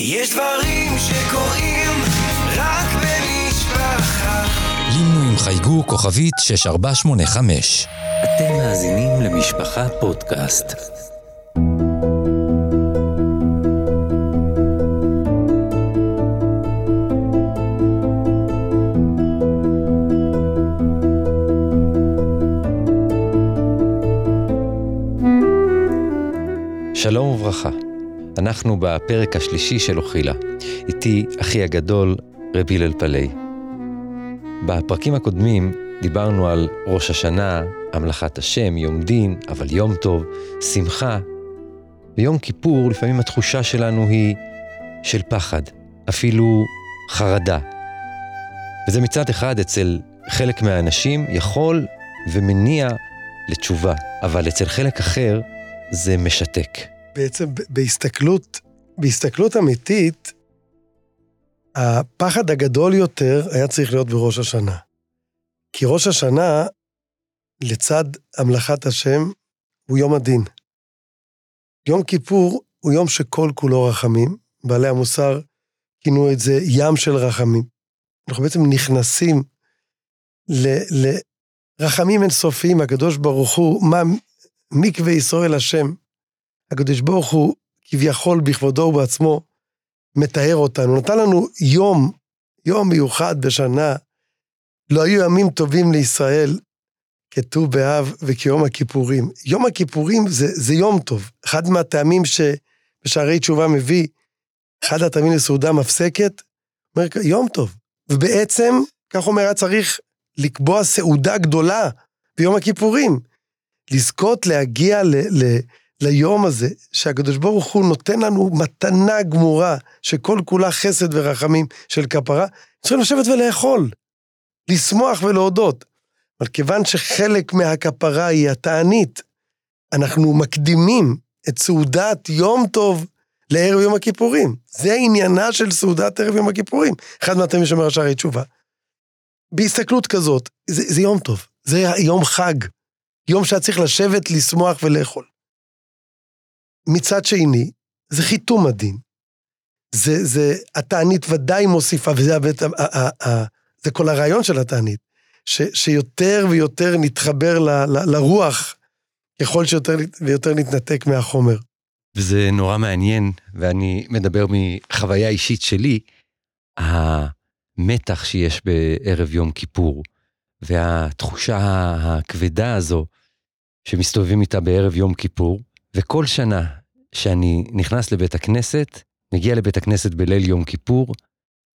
יש דברים שקורים רק במשפחה. לינו עם חייגו כוכבית 6485. אתם מאזינים למשפחה פודקאסט. שלום וברכה. אנחנו בפרק השלישי של אוכילה. איתי אחי הגדול, רבי הלל פלאי. בפרקים הקודמים דיברנו על ראש השנה, המלאכת השם, יום דין, אבל יום טוב, שמחה. ביום כיפור לפעמים התחושה שלנו היא של פחד, אפילו חרדה. וזה מצד אחד אצל חלק מהאנשים יכול ומניע לתשובה, אבל אצל חלק אחר זה משתק. בעצם בהסתכלות, בהסתכלות אמיתית, הפחד הגדול יותר היה צריך להיות בראש השנה. כי ראש השנה, לצד המלאכת השם, הוא יום הדין. יום כיפור הוא יום שכל כולו רחמים, בעלי המוסר כינו את זה ים של רחמים. אנחנו בעצם נכנסים לרחמים אינסופיים, הקדוש ברוך הוא, מה מקווה ישראל השם, הקדוש ברוך הוא כביכול בכבודו ובעצמו מטהר אותנו. נתן לנו יום, יום מיוחד בשנה. לא היו ימים טובים לישראל כט"ו באב וכיום הכיפורים. יום הכיפורים זה, זה יום טוב. אחד מהטעמים שבשערי תשובה מביא, אחד הטעמים לסעודה מפסקת, אומר, יום טוב. ובעצם, כך אומר, היה צריך לקבוע סעודה גדולה ביום הכיפורים. לזכות להגיע ל, ל, ליום הזה, שהקדוש ברוך הוא נותן לנו מתנה גמורה, שכל כולה חסד ורחמים של כפרה, צריכים לשבת ולאכול, לשמוח ולהודות. אבל כיוון שחלק מהכפרה היא התענית, אנחנו מקדימים את סעודת יום טוב לערב יום הכיפורים. זה עניינה של סעודת ערב יום הכיפורים. אחד מהתמים שאומר שערי תשובה. בהסתכלות כזאת, זה, זה יום טוב, זה יום חג. יום שהיה צריך לשבת, לשמוח ולאכול. מצד שני, זה חיתום הדין. זה, זה, התענית ודאי מוסיפה, וזה הבית, ה, ה, ה, זה כל הרעיון של התענית, ש, שיותר ויותר נתחבר ל, ל, לרוח, ככל שיותר ויותר נתנתק מהחומר. וזה נורא מעניין, ואני מדבר מחוויה אישית שלי, המתח שיש בערב יום כיפור, והתחושה הכבדה הזו שמסתובבים איתה בערב יום כיפור, וכל שנה שאני נכנס לבית הכנסת, מגיע לבית הכנסת בליל יום כיפור,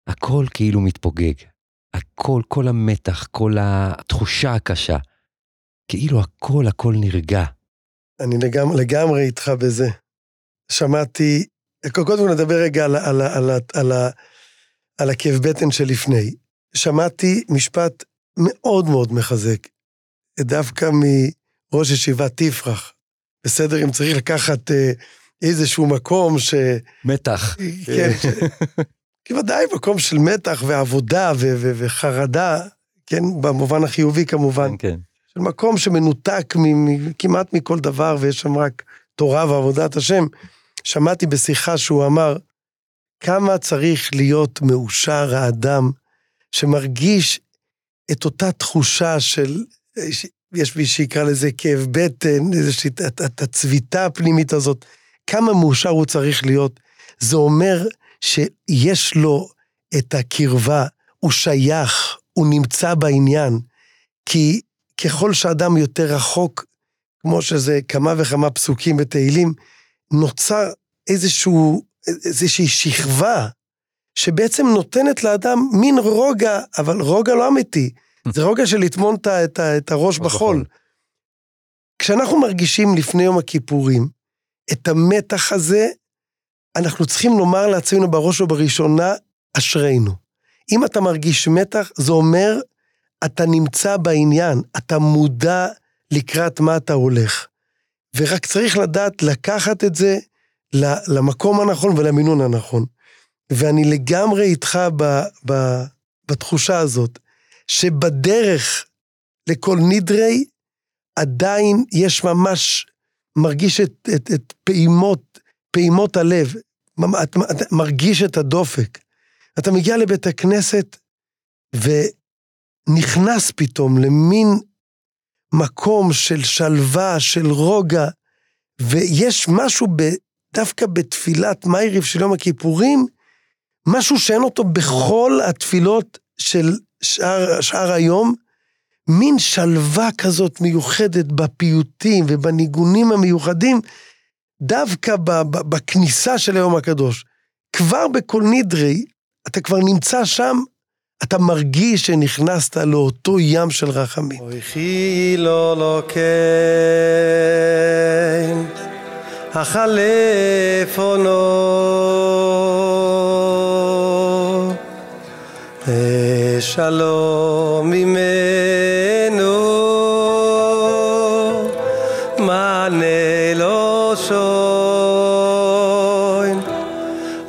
הכל כאילו מתפוגג. הכל, כל המתח, כל התחושה הקשה. כאילו הכל, הכל נרגע. אני לגמרי, לגמרי איתך בזה. שמעתי, קודם כל נדבר רגע על, על, על, על, על הכאב בטן שלפני. שמעתי משפט מאוד מאוד מחזק, דווקא מראש ישיבת תפרח. בסדר, אם צריך לקחת אה, איזשהו מקום ש... מתח. כן, ש... כי ודאי מקום של מתח ועבודה ו- ו- וחרדה, כן, במובן החיובי כמובן. כן, כן. של מקום שמנותק מ- כמעט מכל דבר ויש שם רק תורה ועבודת השם. שמעתי בשיחה שהוא אמר, כמה צריך להיות מאושר האדם שמרגיש את אותה תחושה של, יש מי שיקרא לזה כאב בטן, איזושהי, הצביטה הפנימית הזאת, כמה מאושר הוא צריך להיות. זה אומר שיש לו את הקרבה, הוא שייך, הוא נמצא בעניין. כי ככל שאדם יותר רחוק, כמו שזה כמה וכמה פסוקים בתהילים, נוצר איזשהו, איזושהי שכבה שבעצם נותנת לאדם מין רוגע, אבל רוגע לא אמיתי. זה רוגע של לטמון את, את הראש בחול. כשאנחנו מרגישים לפני יום הכיפורים את המתח הזה, אנחנו צריכים לומר לעצמנו בראש ובראשונה, אשרינו. אם אתה מרגיש מתח, זה אומר, אתה נמצא בעניין, אתה מודע לקראת מה אתה הולך. ורק צריך לדעת לקחת את זה למקום הנכון ולמינון הנכון. ואני לגמרי איתך ב, ב, בתחושה הזאת, שבדרך לכל נדרי, עדיין יש ממש, מרגיש את, את, את פעימות, פעימות הלב. אתה, אתה מרגיש את הדופק. אתה מגיע לבית הכנסת ונכנס פתאום למין מקום של שלווה, של רוגע, ויש משהו ב, דווקא בתפילת מייריב של יום הכיפורים, משהו שאין אותו בכל התפילות של שאר, שאר היום, מין שלווה כזאת מיוחדת בפיוטים ובניגונים המיוחדים, דווקא ב, ב, בכניסה של היום הקדוש. כבר בכל נדרי, אתה כבר נמצא שם, אתה מרגיש שנכנסת לאותו ים של רחמים. אוי חילו לא כן החלף עונו ושלום ממנו מענה לא שוין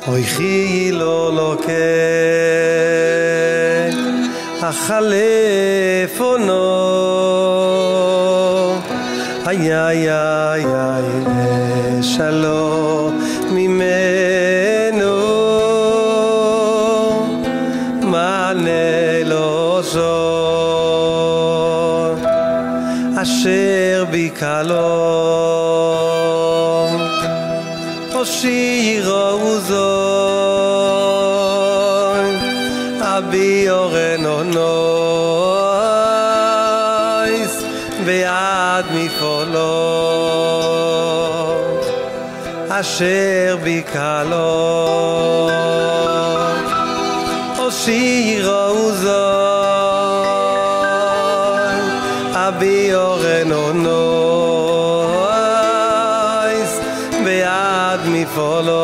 אוי חילו לא כן החלף עונו איי איי שלום אשר בי קלום וזוי אבי אורן אונויס ועד מפעולות אשר בי קלום וזוי אבי אורנו נויס ועד מפעולו לאדם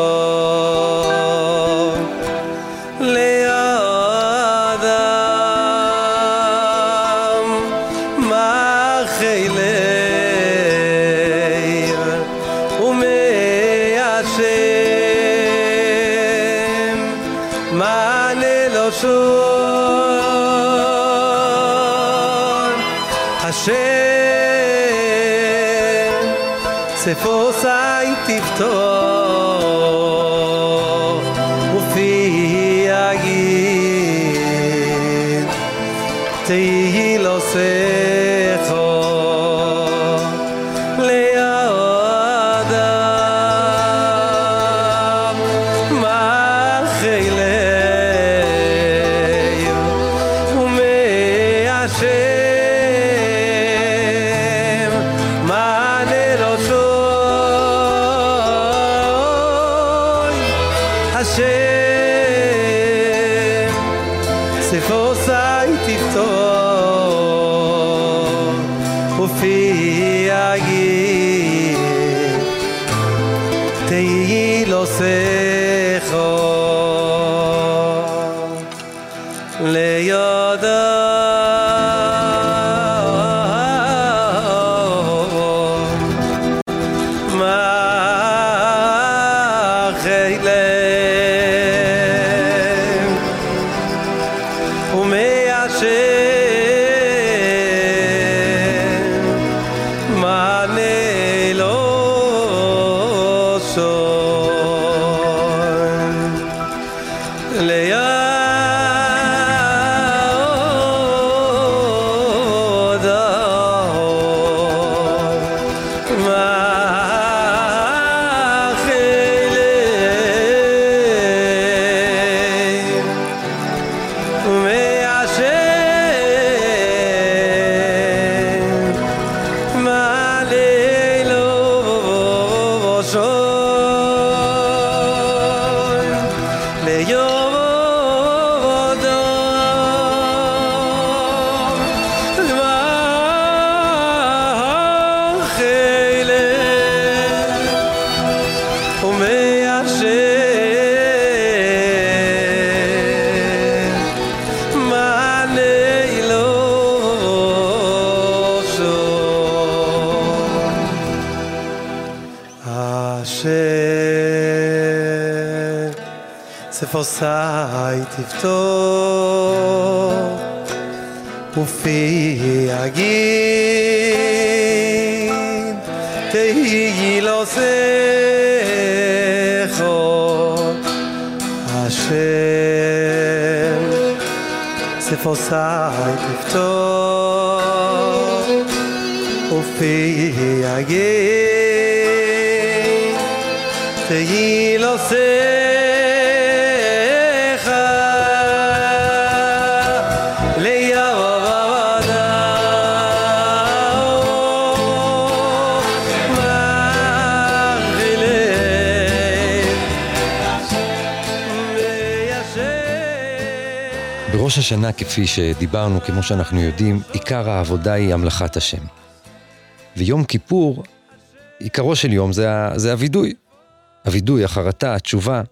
ספוסי תפתור ופי יגיד תהי לו שכו השם ספוסי תפתור ופי יגן תהי לו השנה, כפי שדיברנו, כמו שאנחנו יודעים, עיקר העבודה היא המלאכת השם. ויום כיפור, עיקרו של יום זה, זה הווידוי. הווידוי, החרטה, התשובה.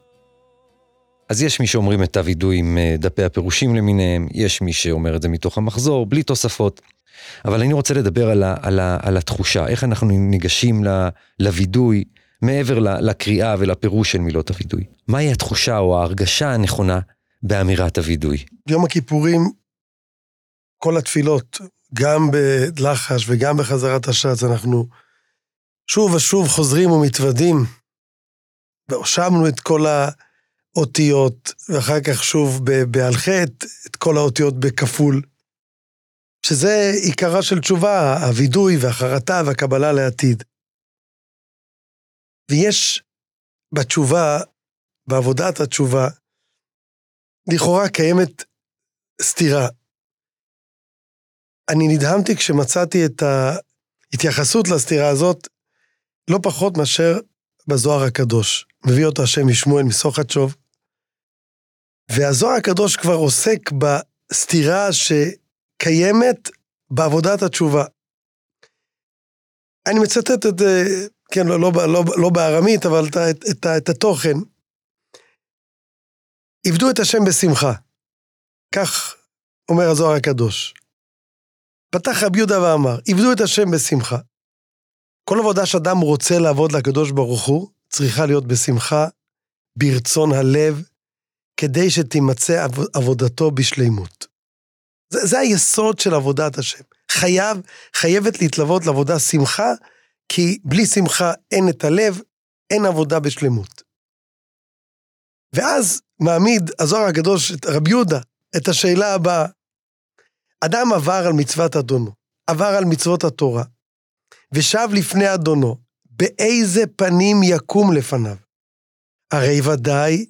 אז יש מי שאומרים את הווידוי עם אה, דפי הפירושים למיניהם, יש מי שאומר את זה מתוך המחזור, בלי תוספות. אבל אני רוצה לדבר על, ה, על, ה, על התחושה, איך אנחנו ניגשים לווידוי מעבר לקריאה ולפירוש של מילות הווידוי. מהי התחושה או ההרגשה הנכונה באמירת הווידוי? ביום הכיפורים, כל התפילות, גם בלחש וגם בחזרת השץ, אנחנו שוב ושוב חוזרים ומתוודים, והושבנו את כל האותיות, ואחר כך שוב בעל חטא, את כל האותיות בכפול, שזה עיקרה של תשובה, הווידוי והחרטה והקבלה לעתיד. ויש בתשובה, בעבודת התשובה, לכאורה קיימת סתירה. אני נדהמתי כשמצאתי את ההתייחסות לסתירה הזאת, לא פחות מאשר בזוהר הקדוש. מביא אותו השם משמואל מסוחטשוב. והזוהר הקדוש כבר עוסק בסתירה שקיימת בעבודת התשובה. אני מצטט את זה, כן, לא, לא, לא, לא בארמית, אבל את, את, את, את התוכן. עבדו את השם בשמחה. כך אומר הזוהר הקדוש. פתח רבי יהודה ואמר, עבדו את השם בשמחה. כל עבודה שאדם רוצה לעבוד לקדוש ברוך הוא, צריכה להיות בשמחה, ברצון הלב, כדי שתימצא עב- עבודתו בשלימות. זה, זה היסוד של עבודת השם. חייב, חייבת להתלוות לעבודה שמחה, כי בלי שמחה אין את הלב, אין עבודה בשלמות. ואז מעמיד הזוהר הקדוש, רבי יהודה, את השאלה הבאה. אדם עבר על מצוות אדונו, עבר על מצוות התורה, ושב לפני אדונו, באיזה פנים יקום לפניו? הרי ודאי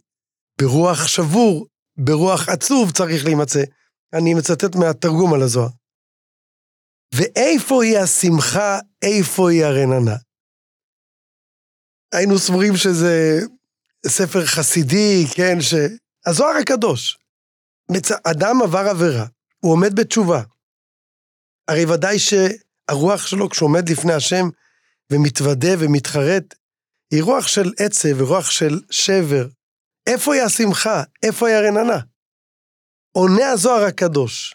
ברוח שבור, ברוח עצוב צריך להימצא. אני מצטט מהתרגום על הזוהר. ואיפה היא השמחה, איפה היא הרננה? היינו סבורים שזה ספר חסידי, כן, ש... הזוהר הקדוש. מצ... אדם עבר עבירה, הוא עומד בתשובה. הרי ודאי שהרוח שלו, כשהוא עומד לפני השם ומתוודה ומתחרט, היא רוח של עצב ורוח של שבר. איפה היא השמחה? איפה היא הרננה? עונה הזוהר הקדוש,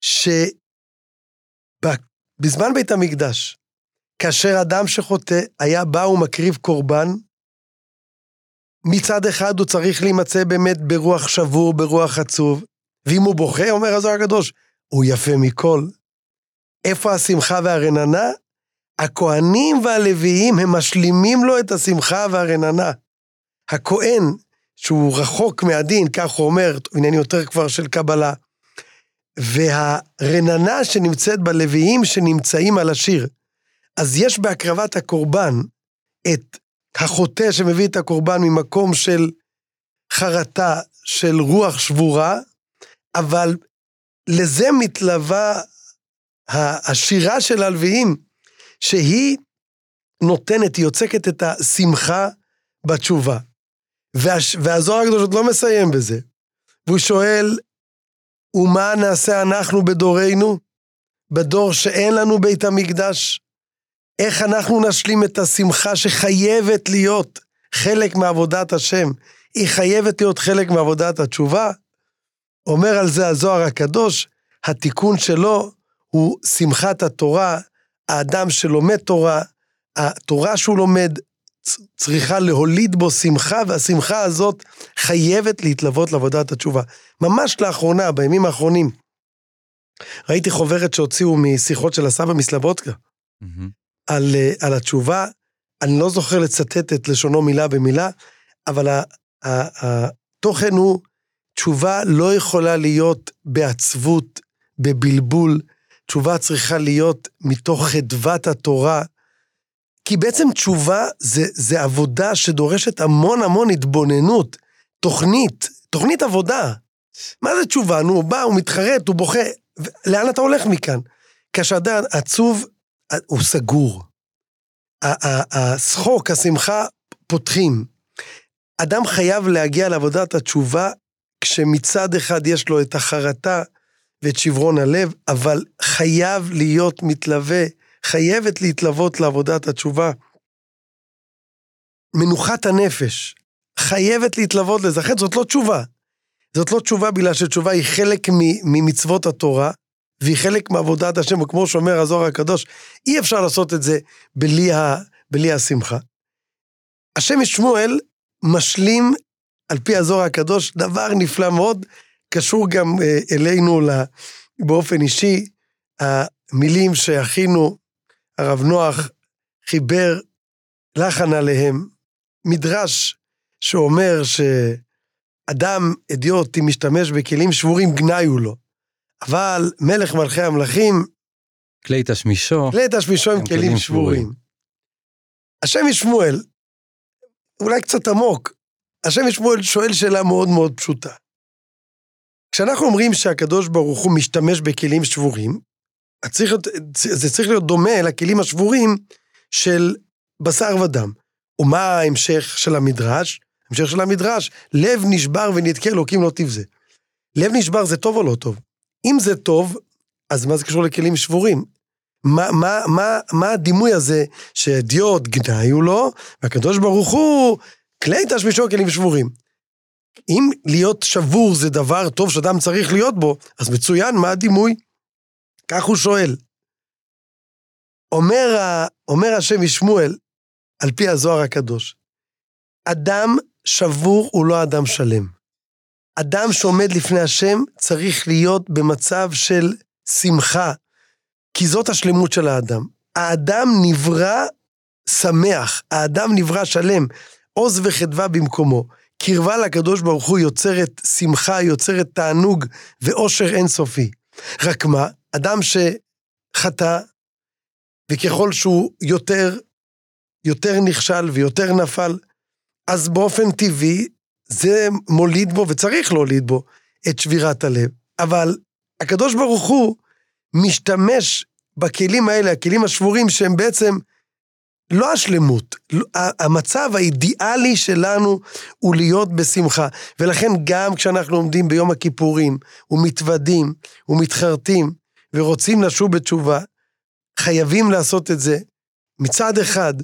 שבזמן בית המקדש, כאשר אדם שחוטא היה בא ומקריב קורבן, מצד אחד הוא צריך להימצא באמת ברוח שבור, ברוח עצוב, ואם הוא בוכה, אומר הזוהר הקדוש, הוא יפה מכל. איפה השמחה והרננה? הכהנים והלוויים הם משלימים לו את השמחה והרננה. הכהן, שהוא רחוק מהדין, כך הוא אומר, עניין יותר כבר של קבלה, והרננה שנמצאת בלוויים שנמצאים על השיר. אז יש בהקרבת הקורבן את החוטא שמביא את הקורבן ממקום של חרטה, של רוח שבורה, אבל לזה מתלווה השירה של הלוויים, שהיא נותנת, היא יוצקת את השמחה בתשובה. והש, והזוהר הקדוש עוד לא מסיים בזה. והוא שואל, ומה נעשה אנחנו בדורנו? בדור שאין לנו בית המקדש? איך אנחנו נשלים את השמחה שחייבת להיות חלק מעבודת השם? היא חייבת להיות חלק מעבודת התשובה? אומר על זה הזוהר הקדוש, התיקון שלו הוא שמחת התורה, האדם שלומד תורה, התורה שהוא לומד צריכה להוליד בו שמחה, והשמחה הזאת חייבת להתלוות לעבודת התשובה. ממש לאחרונה, בימים האחרונים, ראיתי חוברת שהוציאו משיחות של הסבא מסלבודקה, על, על התשובה, אני לא זוכר לצטט את לשונו מילה במילה, אבל התוכן הוא, תשובה לא יכולה להיות בעצבות, בבלבול, תשובה צריכה להיות מתוך חדוות התורה, כי בעצם תשובה זה, זה עבודה שדורשת המון המון התבוננות, תוכנית, תוכנית עבודה. מה זה תשובה? נו, הוא בא, הוא מתחרט, הוא בוכה. לאן אתה הולך מכאן? כאשר אדם עצוב, הוא סגור. השחוק, השמחה, פותחים. אדם חייב להגיע לעבודת התשובה כשמצד אחד יש לו את החרטה ואת שברון הלב, אבל חייב להיות מתלווה, חייבת להתלוות לעבודת התשובה. מנוחת הנפש, חייבת להתלוות לזה, אחרת זאת לא תשובה. זאת לא תשובה בגלל שתשובה היא חלק ממצוות התורה, והיא חלק מעבודת השם, וכמו שאומר הזוהר הקדוש, אי אפשר לעשות את זה בלי, ה, בלי השמחה. השם משמואל משלים, על פי הזוהר הקדוש, דבר נפלא מאוד, קשור גם אה, אלינו באופן אישי, המילים שאחינו, הרב נוח, חיבר לחן עליהם, מדרש שאומר שאדם אדיוט, אם משתמש בכלים שבורים, גנאי הוא לו. אבל מלך מלכי המלכים, כלי תשמישו, כלי תשמישו עם כלים, שבורים. השם משמואל, אולי קצת עמוק, השם משמואל שואל שאלה מאוד מאוד פשוטה. כשאנחנו אומרים שהקדוש ברוך הוא משתמש בכלים שבורים, צריך זה צריך להיות דומה לכלים השבורים של בשר ודם. ומה ההמשך של המדרש? המשך של המדרש, לב נשבר ונתקה אלוקים לא תבזה. לב נשבר זה טוב או לא טוב? אם זה טוב, אז מה זה קשור לכלים שבורים? מה, מה, מה, מה הדימוי הזה שאדיוט גנאי הוא לו, והקדוש ברוך הוא כלי תשמישו כלים שבורים. אם להיות שבור זה דבר טוב שאדם צריך להיות בו, אז מצוין, מה הדימוי? כך הוא שואל. אומר, אומר השם משמואל, על פי הזוהר הקדוש, אדם שבור הוא לא אדם שלם. אדם שעומד לפני השם צריך להיות במצב של שמחה, כי זאת השלמות של האדם. האדם נברא שמח, האדם נברא שלם, עוז וחדווה במקומו. קרבה לקדוש ברוך הוא יוצרת שמחה, יוצרת תענוג ואושר אינסופי. רק מה, אדם שחטא, וככל שהוא יותר, יותר נכשל ויותר נפל, אז באופן טבעי זה מוליד בו, וצריך להוליד בו, את שבירת הלב. אבל הקדוש ברוך הוא משתמש בכלים האלה, הכלים השבורים, שהם בעצם לא השלמות, לא, המצב האידיאלי שלנו הוא להיות בשמחה. ולכן גם כשאנחנו עומדים ביום הכיפורים, ומתוודים, ומתחרטים, ורוצים לשוב בתשובה, חייבים לעשות את זה מצד אחד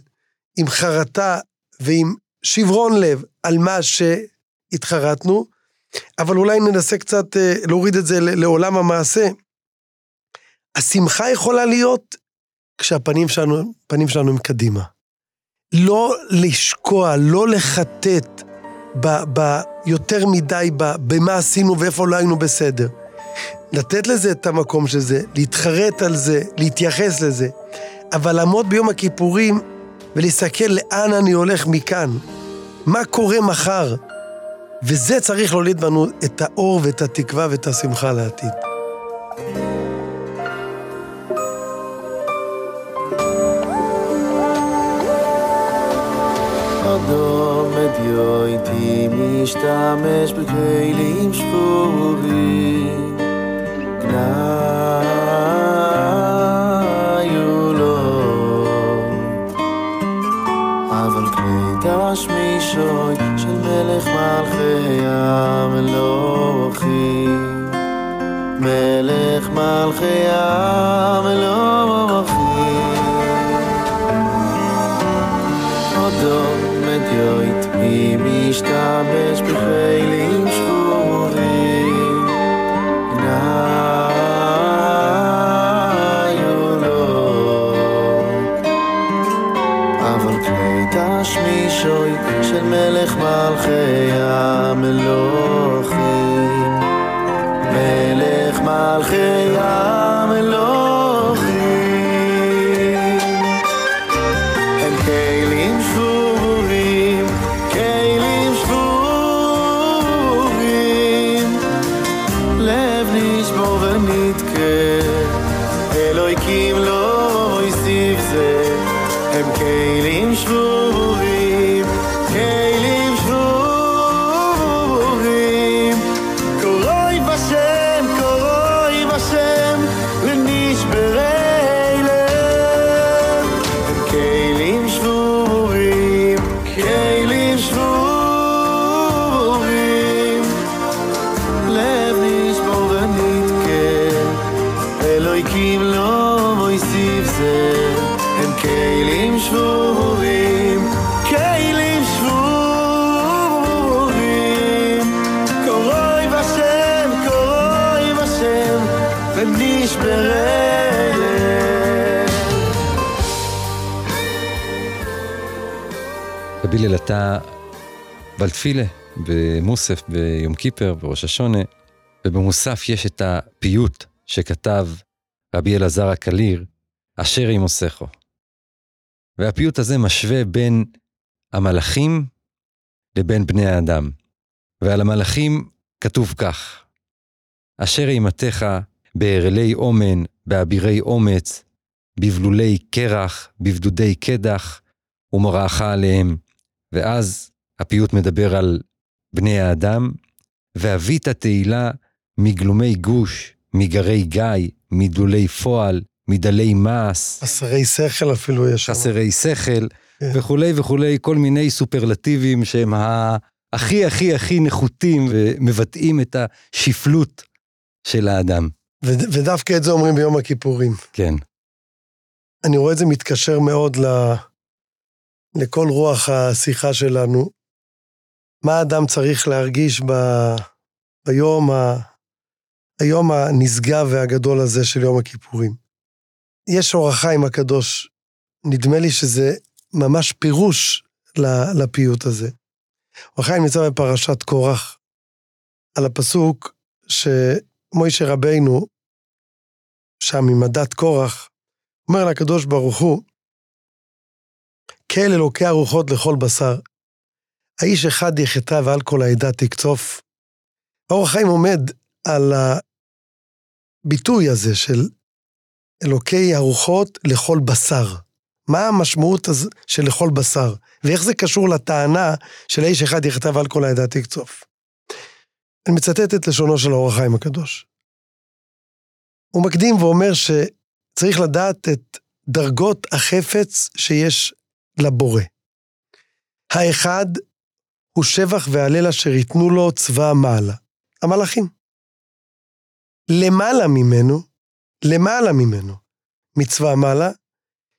עם חרטה ועם שברון לב על מה שהתחרטנו, אבל אולי ננסה קצת אה, להוריד את זה לעולם המעשה. השמחה יכולה להיות כשהפנים שלנו, שלנו הם קדימה. לא לשקוע, לא לחטט ב, ב, יותר מדי ב, במה עשינו ואיפה לא היינו בסדר. לתת לזה את המקום של זה, להתחרט על זה, להתייחס לזה, אבל לעמוד ביום הכיפורים ולהסתכל לאן אני הולך מכאן, מה קורה מחר, וזה צריך להוליד בנו את האור ואת התקווה ואת השמחה לעתיד. משתמש בכלים שבורים גנאיו כלי תשמישוי של מלך מלכי המלוכים. מלך מלכי המלוכים. אדום מדיוט מי משתמש בכלים מלכי המלוכים מלך מלכי המלוכים בלתפילה, במוסף, ביום כיפר, בראש השונה, ובמוסף יש את הפיוט שכתב רבי אלעזר הקליר, אשר ימוסכו. והפיוט הזה משווה בין המלאכים לבין בני האדם. ועל המלאכים כתוב כך: אשר אימתך בהרלי אומן, באבירי אומץ, בבלולי קרח, בבדודי קדח, ומרעך עליהם. ואז הפיוט מדבר על בני האדם, ואבית תהילה מגלומי גוש, מגרי גיא, מדולי פועל, מדלי מעש. חסרי שכל אפילו יש שם. חסרי שכל, כן. וכולי וכולי, כל מיני סופרלטיבים שהם הכי הכי הכי נחותים ומבטאים את השפלות של האדם. וד- ודווקא את זה אומרים ביום הכיפורים. כן, אני רואה את זה מתקשר מאוד ל... לכל רוח השיחה שלנו. מה האדם צריך להרגיש ב... ביום, ה... היום הנשגב והגדול הזה של יום הכיפורים. יש אור החיים הקדוש, נדמה לי שזה ממש פירוש לפיוט הזה. אור החיים נמצא בפרשת קורח, על הפסוק שמוישה רבינו, שם עם עדת קורח, אומר לקדוש ברוך הוא, כאל אלוקי הרוחות לכל בשר, האיש אחד יחטא ועל כל העדה תקצוף. האור החיים עומד על הביטוי הזה של אלוקי הרוחות לכל בשר. מה המשמעות של לכל בשר, ואיך זה קשור לטענה של האיש אחד יחטא ועל כל העדה תקצוף. אני מצטט את לשונו של האור החיים הקדוש. הוא מקדים ואומר שצריך לדעת את דרגות החפץ שיש לבורא. האחד הוא שבח והלל אשר ייתנו לו צבא מעלה, המלאכים. למעלה ממנו, למעלה ממנו, מצבא מעלה,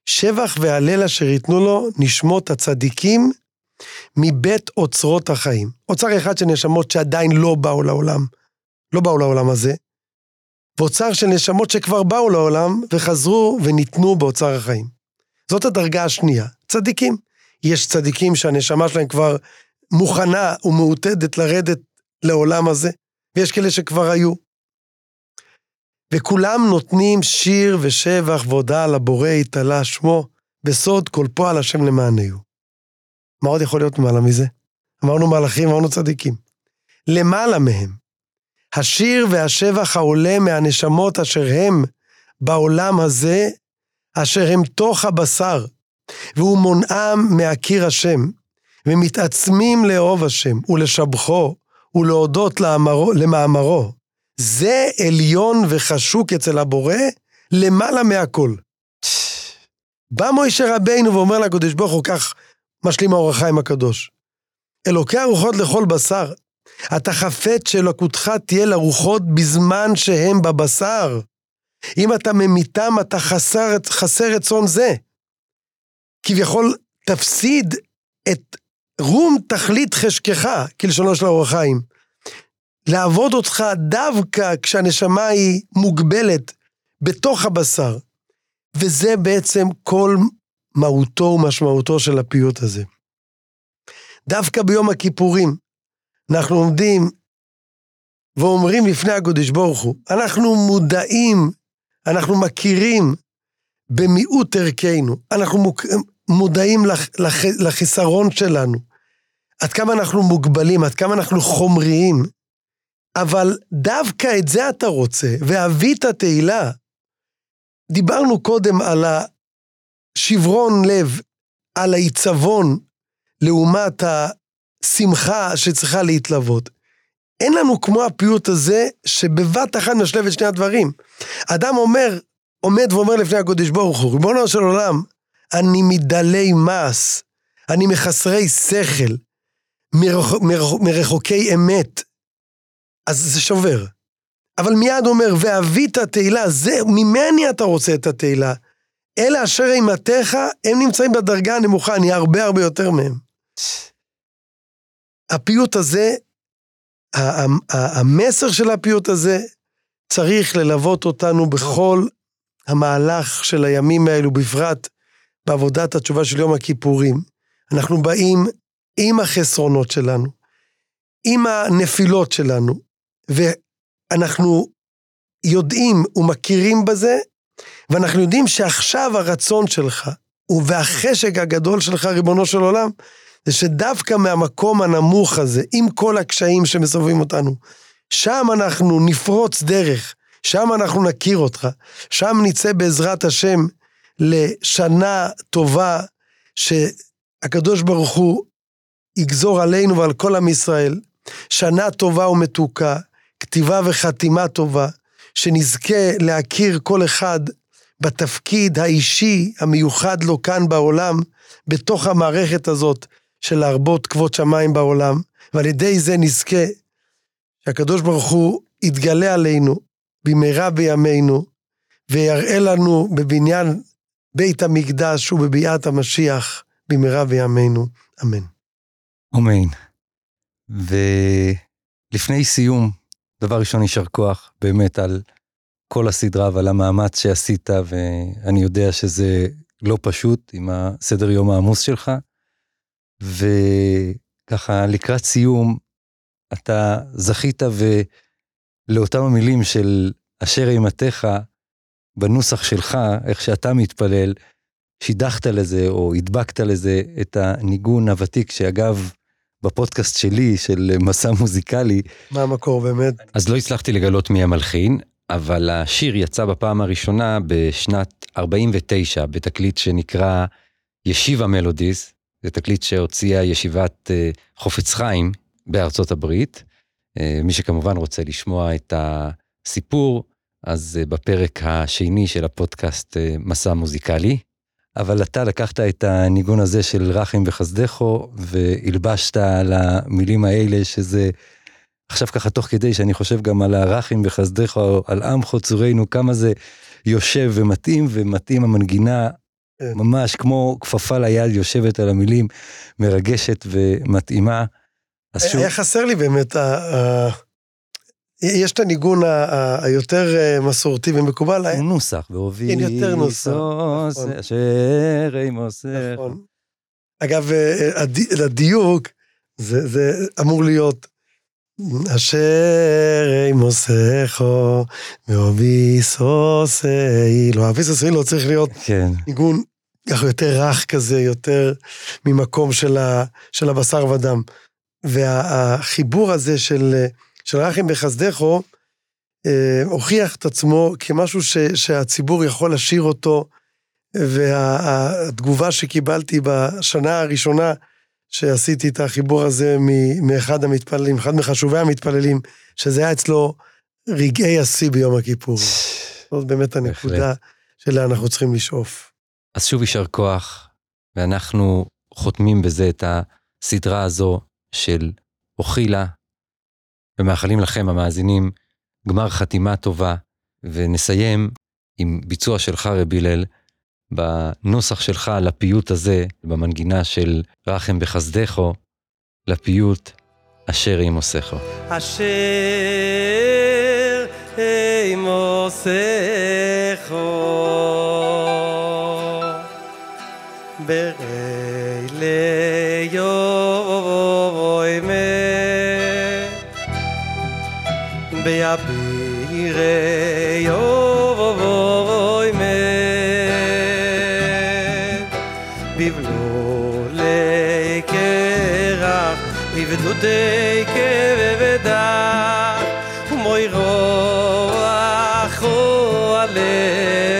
שבח והלל אשר ייתנו לו נשמות הצדיקים מבית אוצרות החיים. אוצר אחד של נשמות שעדיין לא באו לעולם, לא באו לעולם הזה, ואוצר של נשמות שכבר באו לעולם וחזרו וניתנו באוצר החיים. זאת הדרגה השנייה, צדיקים. יש צדיקים שהנשמה שלהם כבר מוכנה ומעוטדת לרדת לעולם הזה, ויש כאלה שכבר היו. וכולם נותנים שיר ושבח והודעה לבורא יתעלה שמו, בסוד כל פועל השם למענהו. מה עוד יכול להיות למעלה מזה? אמרנו מלאכים, אמרנו צדיקים. למעלה מהם, השיר והשבח העולה מהנשמות אשר הם בעולם הזה, אשר הם תוך הבשר, והוא מונעם מהכיר השם, ומתעצמים לאהוב השם, ולשבחו, ולהודות לאמרו, למאמרו. זה עליון וחשוק אצל הבורא, למעלה מהכל. בא מוישה רבינו ואומר לקדוש ברוך הוא, כך משלים האור החיים הקדוש. אלוקי הרוחות לכל בשר, אתה חפץ שאלוקותך תהיה לרוחות בזמן שהם בבשר. אם אתה ממיתם, אתה חסר, חסר רצון זה. כביכול, תפסיד את רום תכלית חשקך, כלשונו של האור החיים. לעבוד אותך דווקא כשהנשמה היא מוגבלת בתוך הבשר. וזה בעצם כל מהותו ומשמעותו של הפיוט הזה. דווקא ביום הכיפורים, אנחנו עומדים ואומרים לפני הקדוש ברוך הוא, אנחנו מודעים, אנחנו מכירים במיעוט ערכנו, אנחנו. מודעים לח... לח... לחיסרון שלנו, עד כמה אנחנו מוגבלים, עד כמה אנחנו חומריים, אבל דווקא את זה אתה רוצה, ואבית תהילה. דיברנו קודם על השברון לב, על העיצבון, לעומת השמחה שצריכה להתלוות. אין לנו כמו הפיוט הזה, שבבת אחת משלב את שני הדברים. אדם אומר, עומד ואומר לפני הקודש ברוך הוא, ריבונו של עולם, אני מדלי מס, אני מחסרי שכל, מרח, מרח, מרחוקי אמת. אז זה שובר. אבל מיד אומר, ואבית תהילה, זה, ממני אתה רוצה את התהילה. אלה אשר אימתך, הם נמצאים בדרגה הנמוכה, אני הרבה הרבה יותר מהם. הפיוט הזה, המסר של הפיוט הזה, צריך ללוות אותנו בכל המהלך של הימים האלו, בפרט בעבודת התשובה של יום הכיפורים. אנחנו באים עם החסרונות שלנו, עם הנפילות שלנו, ואנחנו יודעים ומכירים בזה, ואנחנו יודעים שעכשיו הרצון שלך, והחשק הגדול שלך, ריבונו של עולם, זה שדווקא מהמקום הנמוך הזה, עם כל הקשיים שמסובבים אותנו, שם אנחנו נפרוץ דרך, שם אנחנו נכיר אותך, שם נצא בעזרת השם לשנה טובה, שהקדוש ברוך הוא יגזור עלינו ועל כל עם ישראל, שנה טובה ומתוקה, כתיבה וחתימה טובה, שנזכה להכיר כל אחד בתפקיד האישי המיוחד לו כאן בעולם, בתוך המערכת הזאת של להרבות כבוד שמיים בעולם, ועל ידי זה נזכה שהקדוש ברוך הוא יתגלה עלינו במהרה בימינו, ויראה לנו בבניין בית המקדש ובביאת המשיח במהרה בימינו, אמן. אמן. ולפני סיום, דבר ראשון, יישר כוח באמת על כל הסדרה ועל המאמץ שעשית, ואני יודע שזה לא פשוט עם הסדר יום העמוס שלך. וככה, לקראת סיום, אתה זכית ולאותם המילים של אשר אימתך, בנוסח שלך, איך שאתה מתפלל, שידכת לזה או הדבקת לזה את הניגון הוותיק, שאגב, בפודקאסט שלי, של מסע מוזיקלי. מה המקור באמת? אז לא הצלחתי לגלות מי המלחין, אבל השיר יצא בפעם הראשונה בשנת 49, בתקליט שנקרא ישיבה מלודיס, זה תקליט שהוציאה ישיבת אה, חופץ חיים בארצות הברית. אה, מי שכמובן רוצה לשמוע את הסיפור, אז אה, בפרק השני של הפודקאסט מסע מוזיקלי. אבל אתה לקחת את הניגון הזה של רחם וחסדךו והלבשת על המילים האלה, שזה עכשיו ככה תוך כדי שאני חושב גם על הרחם וחסדךו, על עמך צורנו, כמה זה יושב ומתאים, ומתאים המנגינה כן. ממש כמו כפפה ליד יושבת על המילים, מרגשת ומתאימה. אז שוב, היה חסר לי באמת, יש את הניגון היותר אה, מסורתי ומקובל, היה- נוסח, והוביל כן, יותר נוסח, סוס, נכון. אשר אימוסך. נכון. אגב, אה, לדיוק, זה, זה אמור להיות אשר אימוסכו, ואוביסוס אילו. אביסוס אילו צריך להיות כן, ניגון ככה יותר רך כזה, יותר ממקום של, ה, של הבשר ודם. והחיבור הזה של, של רחם בחסדךו, אה, הוכיח את עצמו כמשהו ש, שהציבור יכול לשיר אותו, והתגובה שקיבלתי בשנה הראשונה שעשיתי את החיבור הזה מאחד המתפללים, אחד מחשובי המתפללים, שזה היה אצלו רגעי השיא ביום הכיפור. זאת באמת הנקודה שאליה אנחנו צריכים לשאוף. אז שוב יישר כוח, ואנחנו חותמים בזה את הסדרה הזו של אוכילה, ומאחלים לכם, המאזינים, גמר חתימה טובה, ונסיים עם ביצוע שלך, רבי הלל, בנוסח שלך לפיוט הזה, במנגינה של רחם בחסדךו, לפיוט אשר ימוסכו. אשר אימוסכו ביבירי יובוי מה בבלולי קרח בבדודי כבדך ומוי רוח עליה והוביסו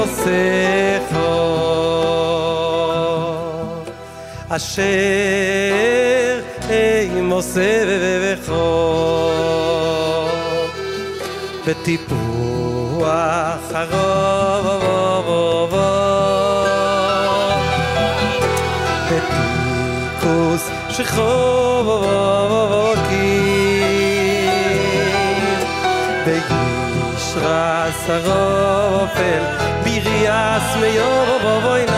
a shekh a shekh ey moshev khol bet ipo a kharovov yas me yo bo bo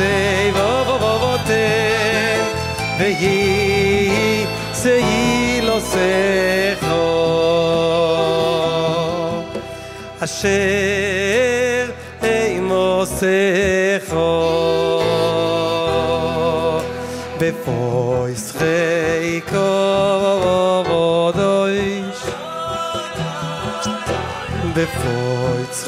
sei wo wo wo wo te. We hi sei lo se ho a she ei mo se ho be fo is ko wo wo be fo is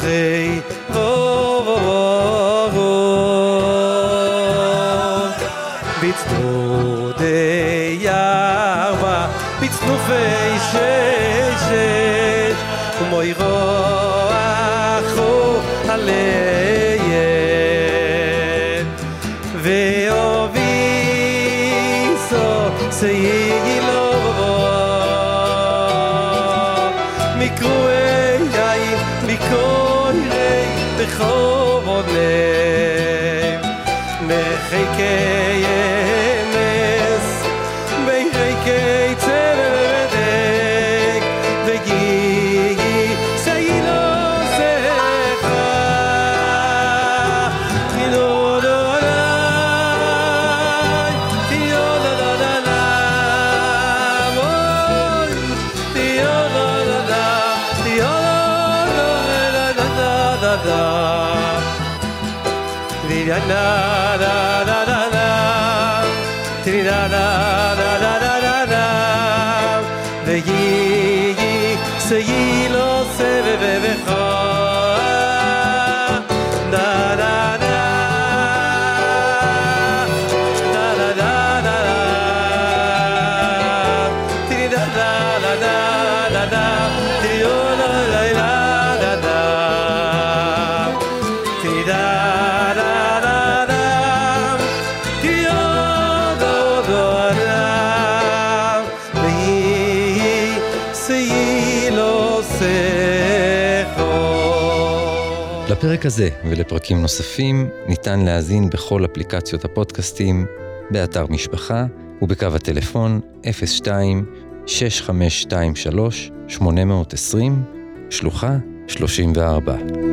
vi o so se לפרק הזה ולפרקים נוספים ניתן להאזין בכל אפליקציות הפודקאסטים, באתר משפחה ובקו הטלפון 6523 820 שלוחה 34